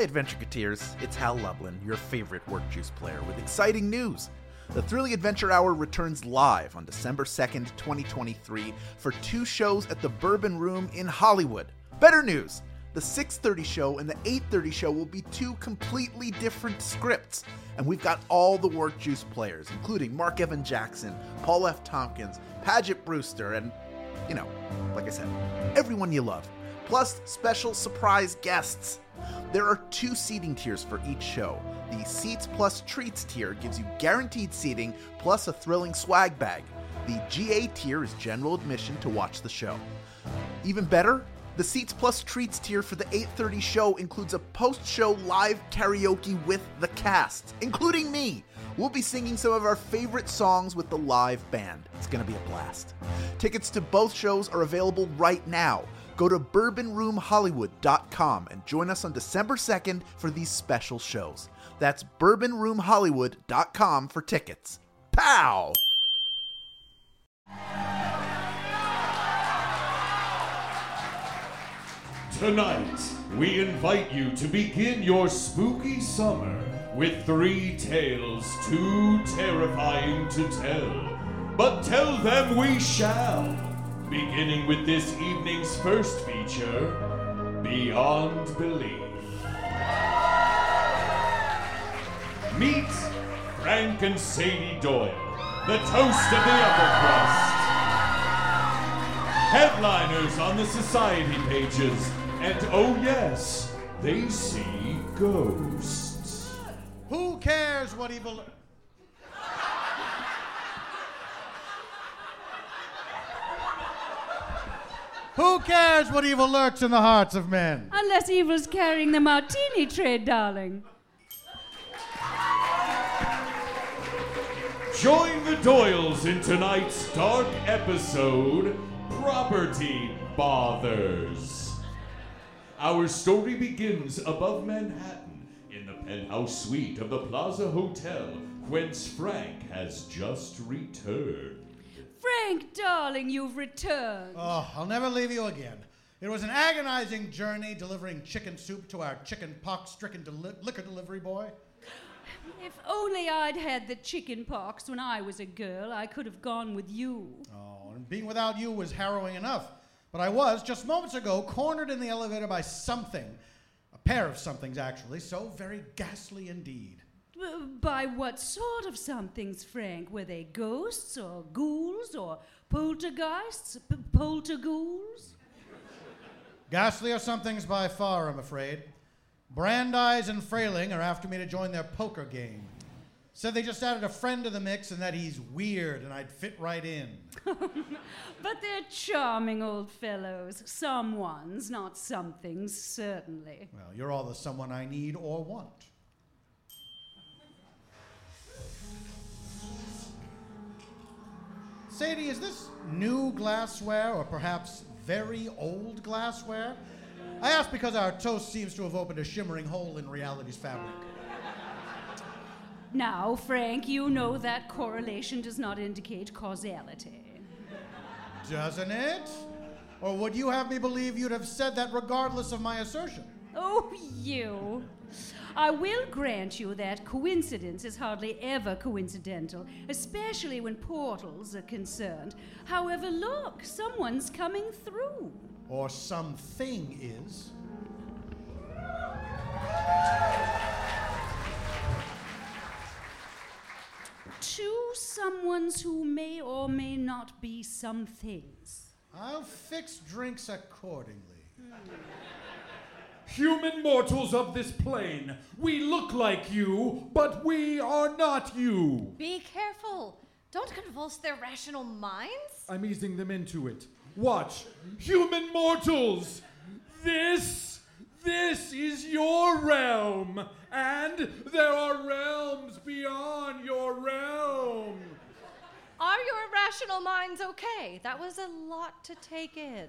Hi, Adventureketeers. It's Hal Lublin, your favorite work juice player, with exciting news. The Thrilling Adventure Hour returns live on December 2nd, 2023, for two shows at the Bourbon Room in Hollywood. Better news! The 6:30 show and the 8:30 show will be two completely different scripts, and we've got all the work juice players, including Mark Evan Jackson, Paul F. Tompkins, Paget Brewster, and you know, like I said, everyone you love, plus special surprise guests. There are two seating tiers for each show. The Seats Plus Treats tier gives you guaranteed seating plus a thrilling swag bag. The GA tier is general admission to watch the show. Even better, the Seats Plus Treats tier for the 8:30 show includes a post-show live karaoke with the cast, including me. We'll be singing some of our favorite songs with the live band. It's going to be a blast. Tickets to both shows are available right now. Go to bourbonroomhollywood.com and join us on December 2nd for these special shows. That's bourbonroomhollywood.com for tickets. Pow! Tonight, we invite you to begin your spooky summer with three tales too terrifying to tell. But tell them we shall. Beginning with this evening's first feature Beyond Belief. Meet Frank and Sadie Doyle, the toast of the upper crust. Headliners on the society pages, and oh yes, they see ghosts. Who cares what evil. Who cares what evil lurks in the hearts of men? Unless evil's carrying the martini trade, darling. Join the Doyles in tonight's dark episode Property Bothers. Our story begins above Manhattan in the penthouse suite of the Plaza Hotel, whence Frank has just returned. Frank, darling, you've returned. Oh, I'll never leave you again. It was an agonizing journey delivering chicken soup to our chicken pox stricken deli- liquor delivery boy. If only I'd had the chicken pox when I was a girl, I could have gone with you. Oh, and being without you was harrowing enough. But I was, just moments ago, cornered in the elevator by something. A pair of somethings, actually, so very ghastly indeed. By what sort of somethings, Frank? Were they ghosts or ghouls or Poltergeists? P- polterghouls? Ghastlier somethings by far, I'm afraid. Brandeis and Freling are after me to join their poker game. Said they just added a friend to the mix and that he's weird and I'd fit right in. But they're charming old fellows. Some ones, not somethings, certainly. Well, you're all the someone I need or want. Sadie, is this new glassware or perhaps very old glassware? I ask because our toast seems to have opened a shimmering hole in reality's fabric. Now, Frank, you know that correlation does not indicate causality. Doesn't it? Or would you have me believe you'd have said that regardless of my assertion? Oh, you. I will grant you that coincidence is hardly ever coincidental, especially when portals are concerned. However, look, someone's coming through. Or something is. Two someones who may or may not be some things. I'll fix drinks accordingly. Hmm. Human mortals of this plane, we look like you, but we are not you. Be careful. Don't convulse their rational minds. I'm easing them into it. Watch. Human mortals! This, this is your realm! And there are realms beyond your realm! Are your rational minds okay? That was a lot to take in.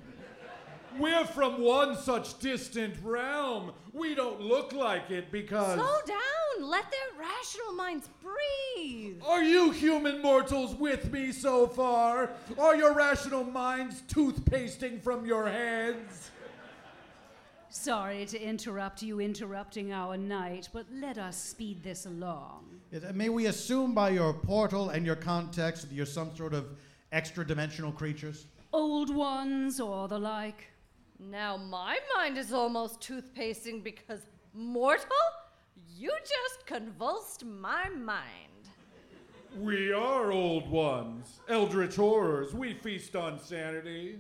We're from one such distant realm. We don't look like it because. Slow down. Let their rational minds breathe. Are you human mortals with me so far? Are your rational minds toothpasting from your heads? Sorry to interrupt you interrupting our night, but let us speed this along. May we assume by your portal and your context that you're some sort of extra dimensional creatures? Old ones or the like? Now my mind is almost toothpasting because mortal? You just convulsed my mind. We are old ones, eldritch horrors. We feast on sanity.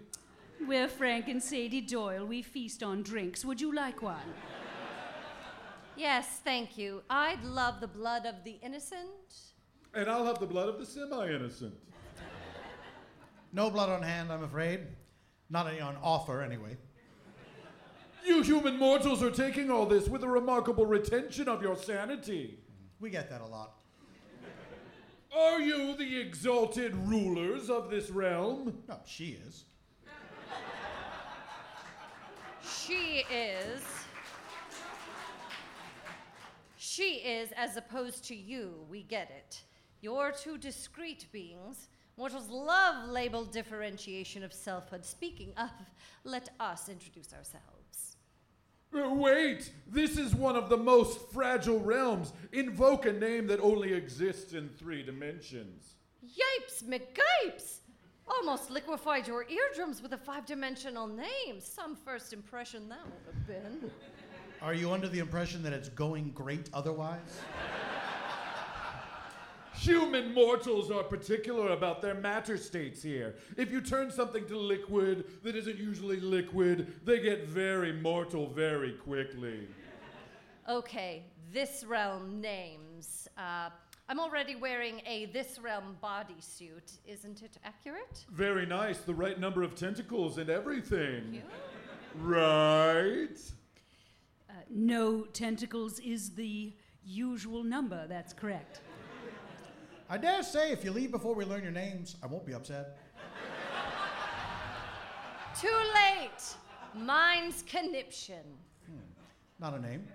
We're Frank and Sadie Doyle. We feast on drinks. Would you like one? Yes, thank you. I'd love the blood of the innocent. And I'll have the blood of the semi innocent. No blood on hand, I'm afraid. Not any on offer, anyway. You human mortals are taking all this with a remarkable retention of your sanity. We get that a lot. Are you the exalted rulers of this realm? No, she is. She is. She is as opposed to you. We get it. You're two discrete beings. Mortals love label differentiation of selfhood. Speaking of, let us introduce ourselves. Wait, this is one of the most fragile realms. Invoke a name that only exists in three dimensions. Yipes, McGipes! Almost liquefied your eardrums with a five dimensional name. Some first impression that would have been. Are you under the impression that it's going great otherwise? Human mortals are particular about their matter states here. If you turn something to liquid that isn't usually liquid, they get very mortal very quickly. Okay, this realm names. Uh, I'm already wearing a this realm bodysuit. Isn't it accurate? Very nice, the right number of tentacles and everything. Right? Uh, no tentacles is the usual number. That's correct. I dare say if you leave before we learn your names, I won't be upset. Too late! Mine's conniption. Hmm. Not a name.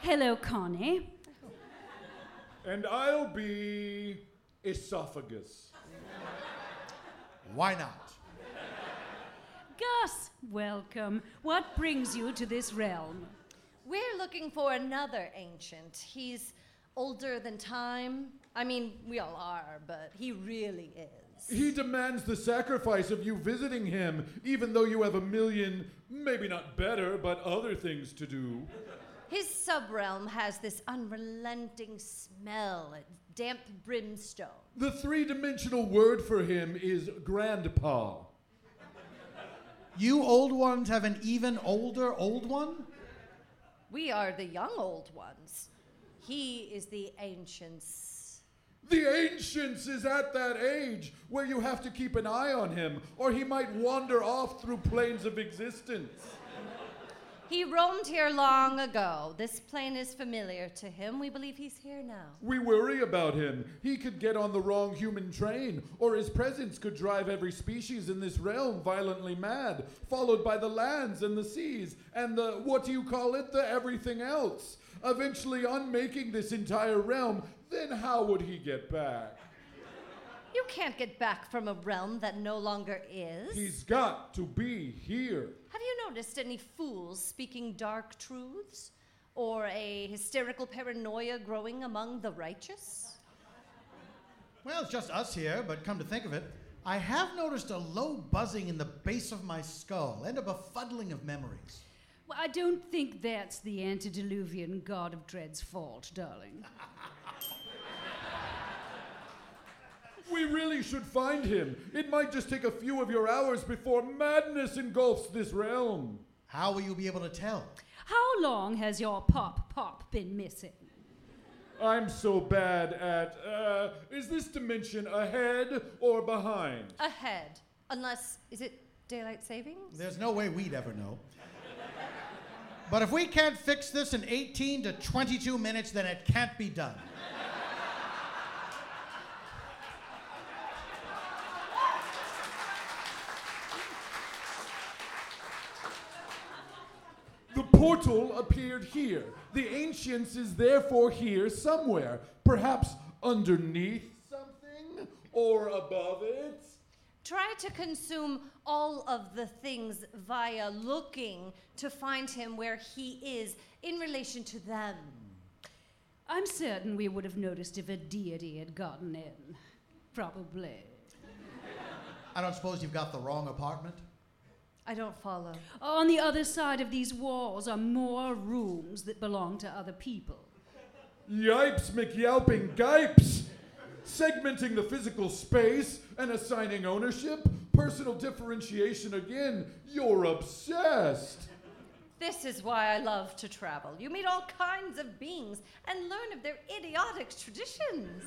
Hello, Connie. And I'll be esophagus. Why not? Gus, welcome. What brings you to this realm? We're looking for another ancient. He's older than time. I mean, we all are, but he really is. He demands the sacrifice of you visiting him, even though you have a million, maybe not better, but other things to do. His subrealm has this unrelenting smell. It damp brimstone. The three dimensional word for him is grandpa. You old ones have an even older old one? We are the young old ones. He is the ancients. The Ancients is at that age where you have to keep an eye on him, or he might wander off through planes of existence. He roamed here long ago. This plane is familiar to him. We believe he's here now. We worry about him. He could get on the wrong human train, or his presence could drive every species in this realm violently mad, followed by the lands and the seas, and the, what do you call it, the everything else. Eventually unmaking this entire realm, then how would he get back? You can't get back from a realm that no longer is. He's got to be here. Have you noticed any fools speaking dark truths? Or a hysterical paranoia growing among the righteous? Well, it's just us here, but come to think of it, I have noticed a low buzzing in the base of my skull and a befuddling of memories. Well, I don't think that's the antediluvian god of dread's fault, darling. We really should find him. It might just take a few of your hours before madness engulfs this realm. How will you be able to tell? How long has your pop pop been missing? I'm so bad at. Uh, is this dimension ahead or behind? Ahead. Unless, is it daylight savings? There's no way we'd ever know. But if we can't fix this in 18 to 22 minutes, then it can't be done. The portal appeared here. The ancients is therefore here somewhere. Perhaps underneath something or above it. Try to consume all of the things via looking to find him where he is in relation to them. I'm certain we would have noticed if a deity had gotten in. Probably. I don't suppose you've got the wrong apartment? I don't follow. On the other side of these walls are more rooms that belong to other people. Yipes, McYelping Gipes! Segmenting the physical space and assigning ownership, personal differentiation again. You're obsessed. This is why I love to travel. You meet all kinds of beings and learn of their idiotic traditions.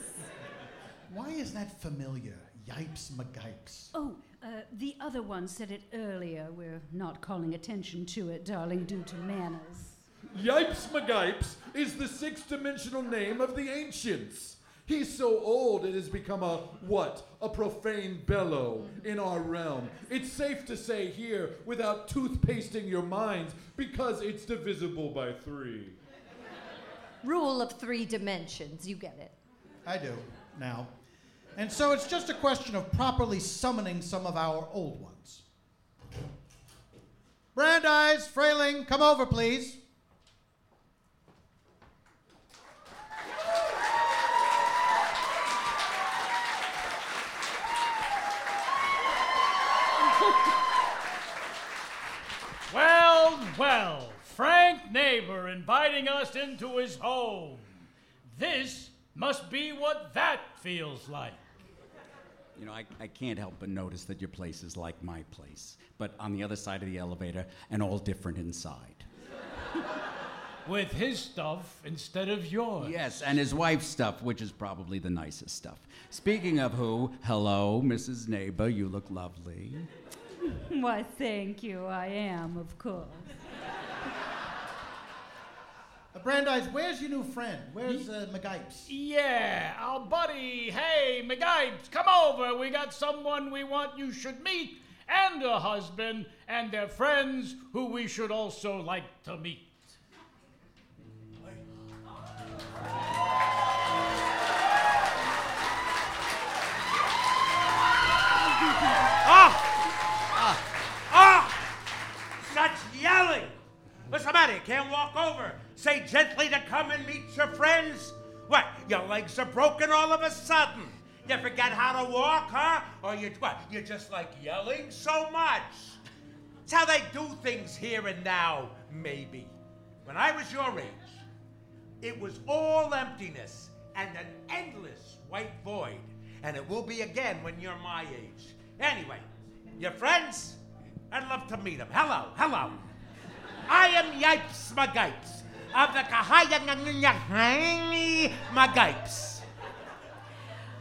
Why is that familiar? Yipes McGipes. Oh, uh, the other one said it earlier. We're not calling attention to it, darling, due to manners. Yipes McGipes is the six dimensional name of the ancients. He's so old it has become a what? A profane bellow in our realm. It's safe to say here without toothpasting your minds because it's divisible by three. Rule of three dimensions, you get it. I do, now. And so it's just a question of properly summoning some of our old ones. Brandeis, Freling, come over, please. Well, well, Frank Neighbor inviting us into his home. This must be what that feels like. You know, I, I can't help but notice that your place is like my place, but on the other side of the elevator and all different inside. With his stuff instead of yours. Yes, and his wife's stuff, which is probably the nicest stuff. Speaking of who, hello, Mrs. Neighbor, you look lovely. Why, thank you. I am, of course. Brandeis, where's your new friend? Where's uh, McGipes? Yeah, our buddy. Hey, McGipes, come over. We got someone we want you should meet, and a husband, and their friends who we should also like to meet. Ah! Ah! Such yelling! What's the matter? You can't walk over. Say gently to come and meet your friends. What? Your legs are broken all of a sudden. You forget how to walk, huh? Or you what? You just like yelling so much. It's how they do things here and now, maybe. When I was your age, it was all emptiness. and an endless white void. And it will be again when you're my age. Anyway, your friends? I'd love to meet them. Hello, hello. I am Yipes McGipes of the Kahaya McGipes.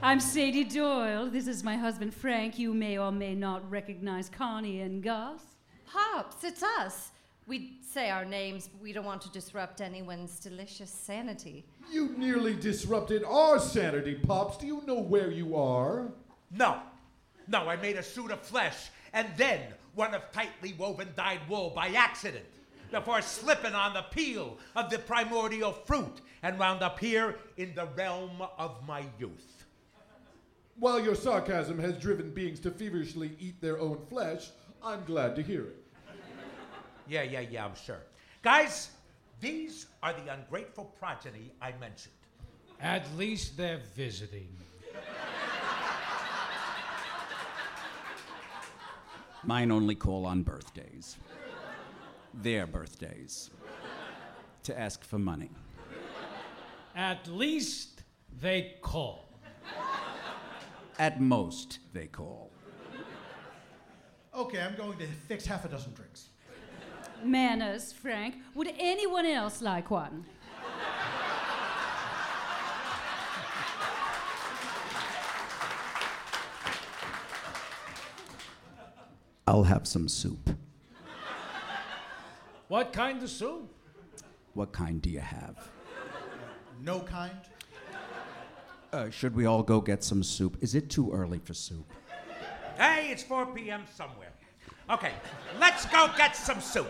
I'm Sadie Doyle. This is my husband Frank. You may or may not recognize Connie and Gus. Pops, it's us. We say our names, but we don't want to disrupt anyone's delicious sanity. You nearly disrupted our sanity, Pops. Do you know where you are? No. No, I made a suit of flesh and then one of tightly woven dyed wool by accident before slipping on the peel of the primordial fruit and wound up here in the realm of my youth. While your sarcasm has driven beings to feverishly eat their own flesh, I'm glad to hear it. Yeah, yeah, yeah, I'm sure. Guys, these are the ungrateful progeny I mentioned. At least they're visiting. Mine only call on birthdays. Their birthdays. To ask for money. At least they call. At most, they call. Okay, I'm going to fix half a dozen drinks. Manners, Frank. Would anyone else like one? I'll have some soup. What kind of soup? What kind do you have? No kind? Uh, should we all go get some soup? Is it too early for soup? Hey, it's 4 p.m. somewhere. Okay, let's go get some soup.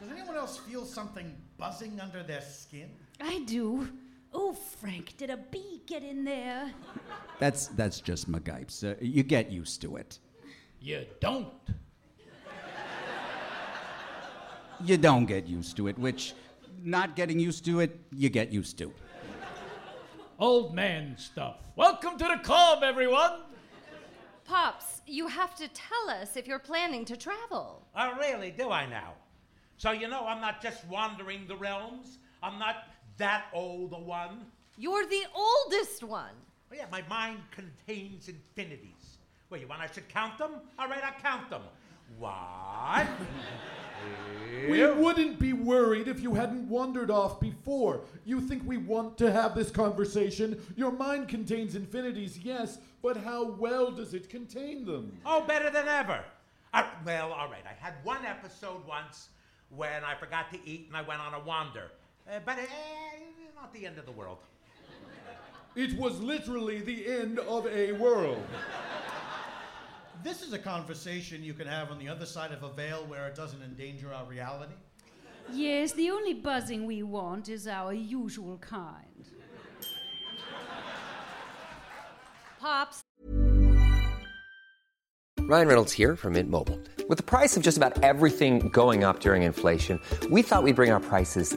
Does anyone else feel something buzzing under their skin? I do. Oh, Frank, did a bee get in there? That's that's just McGipes. Uh, you get used to it. You don't. You don't get used to it, which not getting used to it, you get used to. Old man stuff. Welcome to the club, everyone. Pops, you have to tell us if you're planning to travel. Oh, really? Do I now? So, you know, I'm not just wandering the realms. I'm not that old a one. You're the oldest one. Oh, yeah, my mind contains infinities. Well, you want I should count them? All right, I'll count them. One. We wouldn't be worried if you hadn't wandered off before. You think we want to have this conversation? Your mind contains infinities, yes, but how well does it contain them? Oh, better than ever. Uh, well, all right. I had one episode once when I forgot to eat and I went on a wander. Uh, but uh, not the end of the world. It was literally the end of a world. This is a conversation you can have on the other side of a veil where it doesn't endanger our reality. Yes, the only buzzing we want is our usual kind. Pops, Ryan Reynolds here from Mint Mobile. With the price of just about everything going up during inflation, we thought we'd bring our prices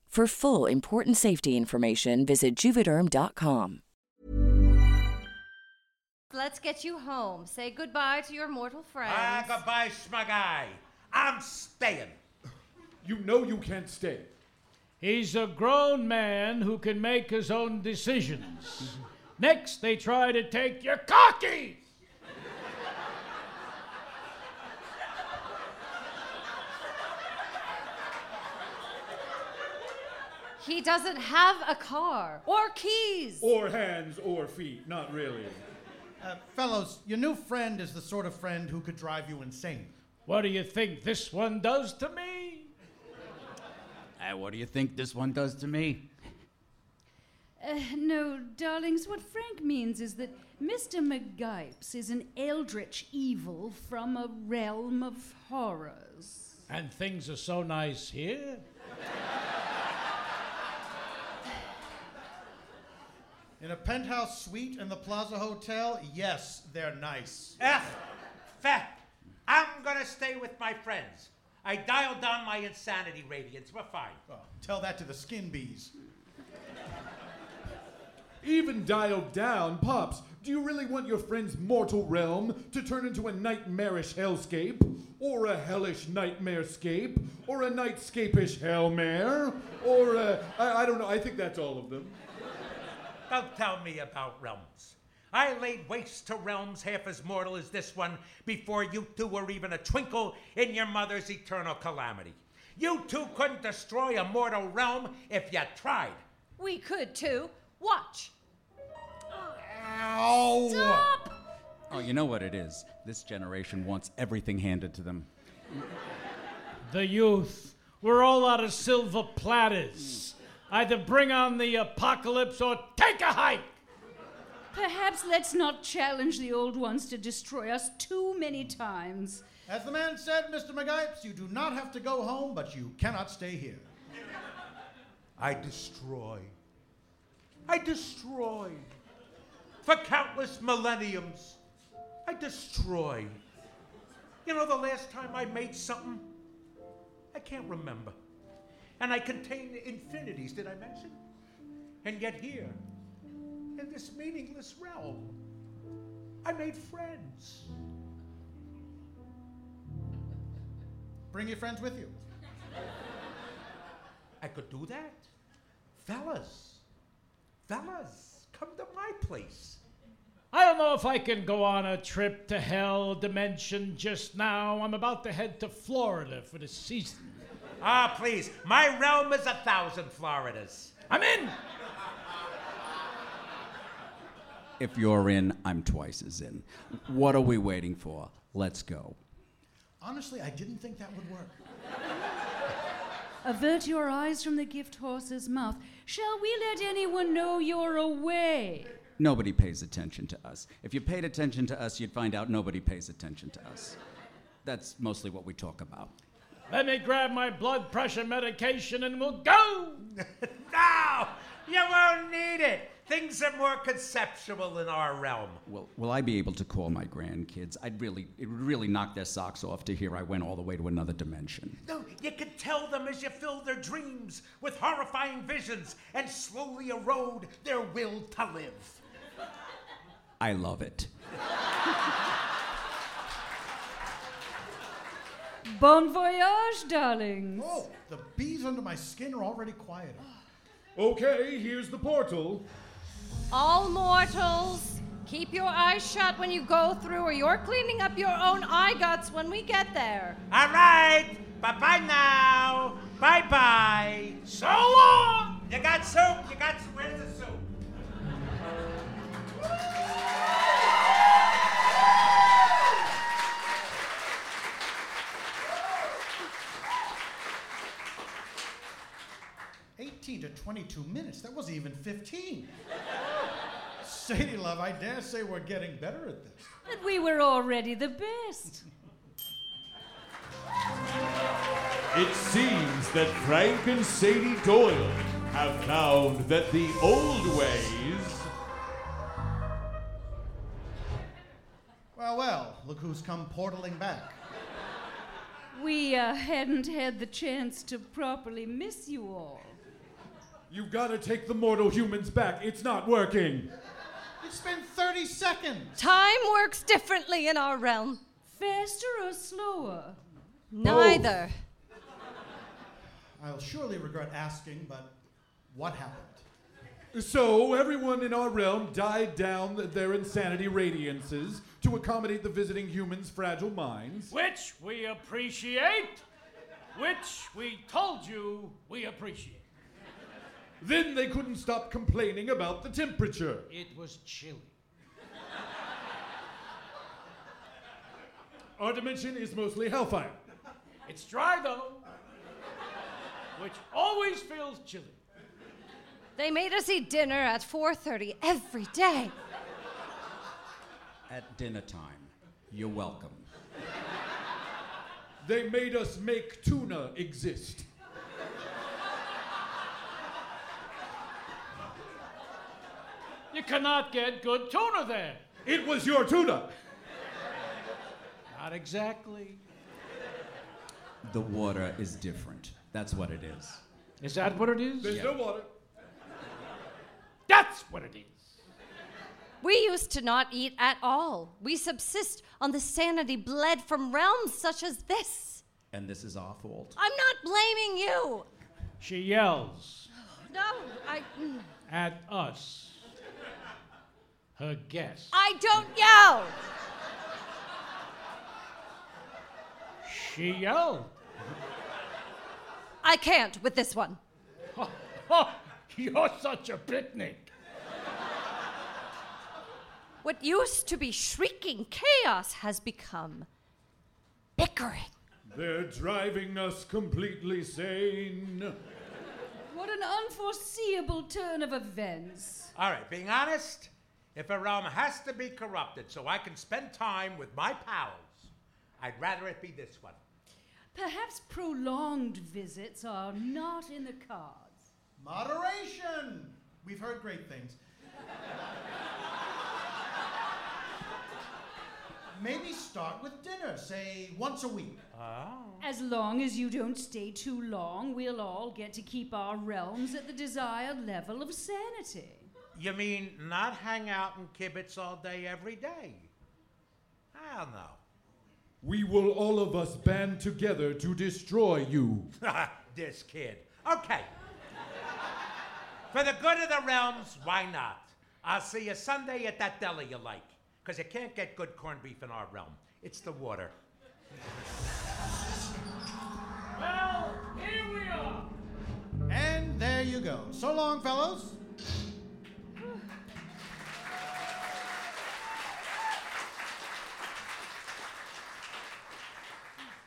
For full important safety information, visit juvederm.com. Let's get you home. Say goodbye to your mortal friends. Ah, goodbye, smug. I'm staying. You know you can't stay. He's a grown man who can make his own decisions. Next, they try to take your cocky. He doesn't have a car or keys. Or hands or feet, not really. Uh, fellows, your new friend is the sort of friend who could drive you insane. What do you think this one does to me? Uh, what do you think this one does to me? Uh, no, darlings, what Frank means is that Mr. McGipes is an eldritch evil from a realm of horrors. And things are so nice here. In a penthouse suite in the Plaza Hotel, yes, they're nice. Ugh, fat. I'm gonna stay with my friends. I dialed down my insanity radiance. We're fine. Oh, tell that to the skin bees. Even dialed down, Pops, do you really want your friend's mortal realm to turn into a nightmarish hellscape? Or a hellish nightmarescape? Or a nightscapish hellmare? Or a, I, I don't know, I think that's all of them. Don't tell me about realms. I laid waste to realms half as mortal as this one before you two were even a twinkle in your mother's eternal calamity. You two couldn't destroy a mortal realm if you tried. We could too. Watch. Ow! Stop! Oh, you know what it is. This generation wants everything handed to them. The youth. We're all out of silver platters. Either bring on the apocalypse or take a hike. Perhaps let's not challenge the old ones to destroy us too many times. As the man said, Mr. McGipes, you do not have to go home, but you cannot stay here. I destroy. I destroy. For countless millenniums, I destroy. You know, the last time I made something, I can't remember. And I contain infinities, did I mention? And yet, here, in this meaningless realm, I made friends. Bring your friends with you. I could do that. Fellas, fellas, come to my place. I don't know if I can go on a trip to hell dimension just now. I'm about to head to Florida for the season. Ah, please, my realm is a thousand Floridas. I'm in. If you're in, I'm twice as in. What are we waiting for? Let's go. Honestly, I didn't think that would work. Avert your eyes from the gift horse's mouth. Shall we let anyone know you're away? Nobody pays attention to us. If you paid attention to us, you'd find out nobody pays attention to us. That's mostly what we talk about. Let me grab my blood pressure medication and we'll go. No, you won't need it. Things are more conceptual in our realm. Will, will I be able to call my grandkids? I'd really, it would really knock their socks off to hear I went all the way to another dimension. No, you can tell them as you fill their dreams with horrifying visions and slowly erode their will to live. I love it. Bon voyage, darlings. Oh, the bees under my skin are already quieter. Okay, here's the portal. All mortals, keep your eyes shut when you go through, or you're cleaning up your own eye guts when we get there. All right, bye bye now. Bye bye. So long. You got soup? You got where's the soup? To twenty-two minutes. That wasn't even fifteen. Sadie, love, I dare say we're getting better at this. But we were already the best. It seems that Frank and Sadie Doyle have found that the old ways. Well, well, look who's come portaling back. We uh, hadn't had the chance to properly miss you all. You gotta take the mortal humans back. It's not working. It's been 30 30 seconds. Time works differently in our realm. Faster or slower? Neither. I'll surely regret asking, but what happened? So, everyone in our realm died down their insanity radiances to accommodate the visiting humans' fragile minds. Which we appreciate. Which we told you we appreciate. Then they couldn't stop complaining about the temperature. It was chilly. Our dimension is mostly hellfire. It's dry though, which always feels chilly. They made us eat dinner at 4:30 every day. At dinner time, you're welcome. They made us make tuna exist. You cannot get good tuna there. It was your tuna. Not exactly. The water is different. That's what it is. Is that what it is? There's Yeah. no water. That's what it is. We used to not eat at all. We subsist on the sanity bled from realms such as this. And this is our fault. I'm not blaming you. She yells No, I mm, at us, her guess. I don't yell. She yelled. I can't with this one. Oh, you're such a picnic. What used to be shrieking chaos has become bickering. They're driving us completely sane. What an unforeseeable turn of events. All right, being honest, if a realm has to be corrupted so I can spend time with my pals, I'd rather it be this one. Perhaps prolonged visits are not in the cards. Moderation! We've heard great things. Maybe start with dinner, say once a week. Oh. As long as you don't stay too long, we'll all get to keep our realms at the desired level of sanity. You mean not hang out in kibitz all day every day? Hell no. We will all of us band together to destroy you. this kid. Okay. For the good of the realms, why not? I'll see you Sunday at that deli you like. Because you can't get good corned beef in our realm. It's the water. Well, here we are. And there you go. So long, fellows.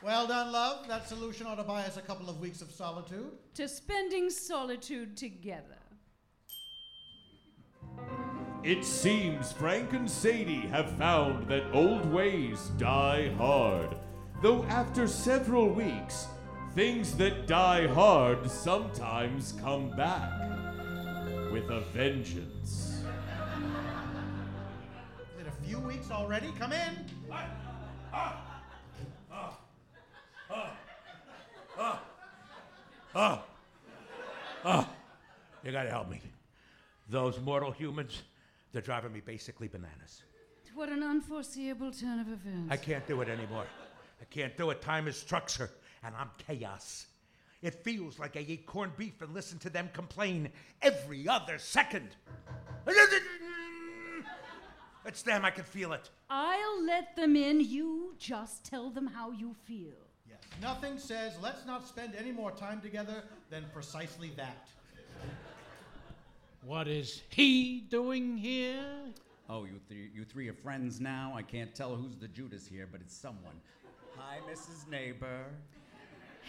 Well done, love. That solution ought to buy us a couple of weeks of solitude. To spending solitude together. It seems Frank and Sadie have found that old ways die hard. Though after several weeks, things that die hard sometimes come back with a vengeance. Is it a few weeks already? Come in. Oh. Oh. You gotta help me. Those mortal humans, they're driving me basically bananas. What an unforeseeable turn of events. I can't do it anymore. I can't do it. Time is structure, and I'm chaos. It feels like I eat corned beef and listen to them complain every other second. It's them, I can feel it. I'll let them in. You just tell them how you feel. Yes. Nothing says let's not spend any more time together than precisely that. What is he doing here? Oh, you, th- you three are friends now? I can't tell who's the Judas here, but it's someone. Hi, Mrs. Neighbor.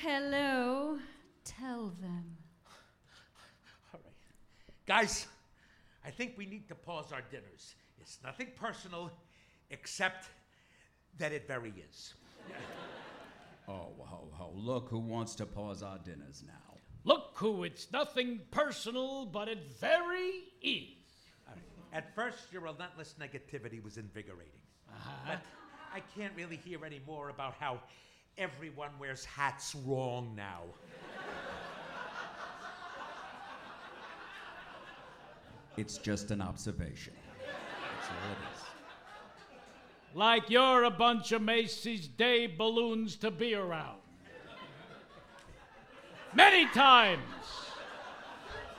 Hello. Tell them. All right. Guys, I think we need to pause our dinners. It's nothing personal, except that it very is. Oh, ho, ho. Look who wants to pause our dinners now. Look who it's nothing personal, but it very is. All right. At first, your relentless negativity was invigorating. Uh-huh. But I can't really hear any more about how everyone wears hats wrong now. It's just an observation. That's all it is. Like you're a bunch of Macy's Day balloons to be around. Many times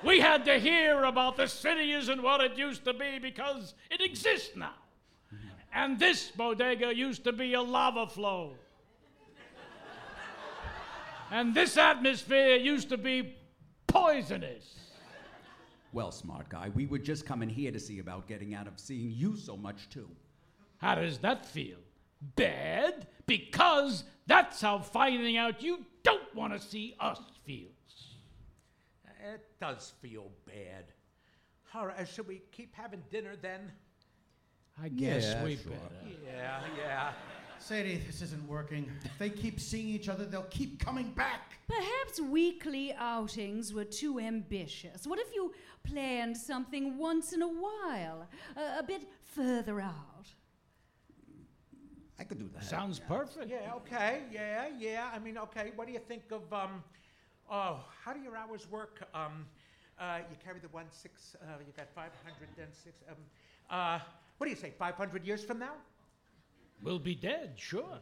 we had to hear about the city isn't what it used to be because it exists now. And this bodega used to be a lava flow. And this atmosphere used to be poisonous. Well, smart guy, we were just coming here to see about getting out of seeing you so much, too. How does that feel? Bad? Because that's how finding out you don't want to see us feels. It does feel bad. All right, should we keep having dinner then? I guess Yeah, we sure. better. Yeah, yeah. Sadie, this isn't working. If they keep seeing each other, they'll keep coming back. Perhaps weekly outings were too ambitious. What if you planned something once in a while, a, a bit further out? I could do that. Sounds perfect. Yeah, okay, yeah, yeah. I mean, okay, what do you think of, um, oh, how do your hours work? Um, uh, you carry the one six, uh, you got 500, then six, um, uh, what do you say, 500 years from now? We'll be dead, sure.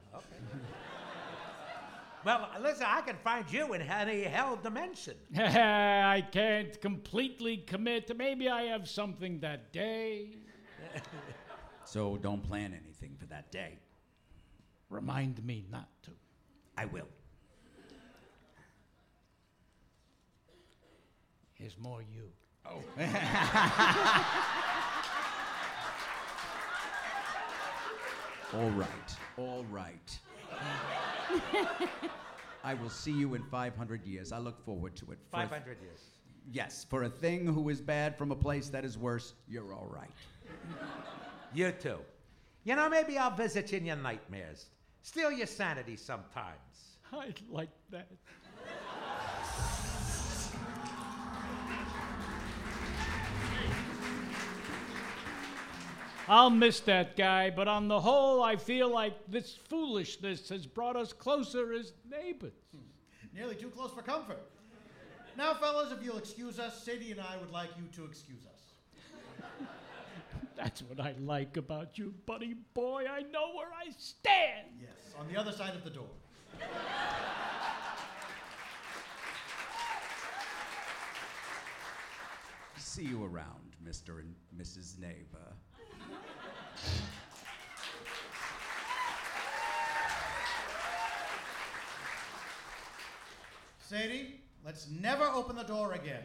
Well, listen, I can find you in any hell dimension. I can't completely commit. Maybe I have something that day. So don't plan anything for that day. Remind me not to. I will. Here's more you. Oh. all right, all right. I will see you in 500 years. I look forward to it. For a- 500 years. yes, for a thing who is bad from a place that is worse, you're all right. You too. You know, maybe I'll visit you in your nightmares. Steal your sanity sometimes. I'd like that. I'll miss that guy, but on the whole, I feel like this foolishness has brought us closer as neighbors. Nearly too close for comfort. Now, fellas, if you'll excuse us, Sadie and I would like you to excuse us. That's what I like about you, buddy boy. I know where I stand. Yes, on the other side of the door. See you around, Mr. and Mrs. Neighbor. Sadie, let's never open the door again.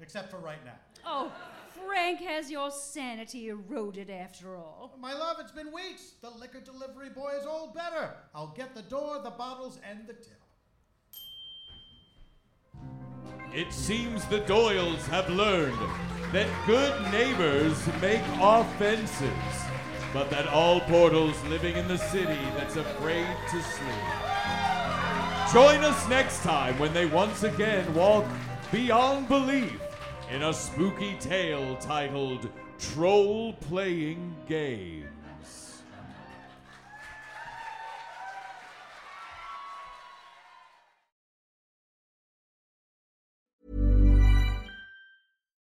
Except for right now. Oh, Frank, has your sanity eroded after all? My love, it's been weeks. The liquor delivery boy is all better. I'll get the door, the bottles, and the tip. It seems the Doyles have learned that good neighbors make offenses, but that all portals living in the city that's afraid to sleep. Join us next time when they once again walk beyond belief in a spooky tale titled Troll Playing Games.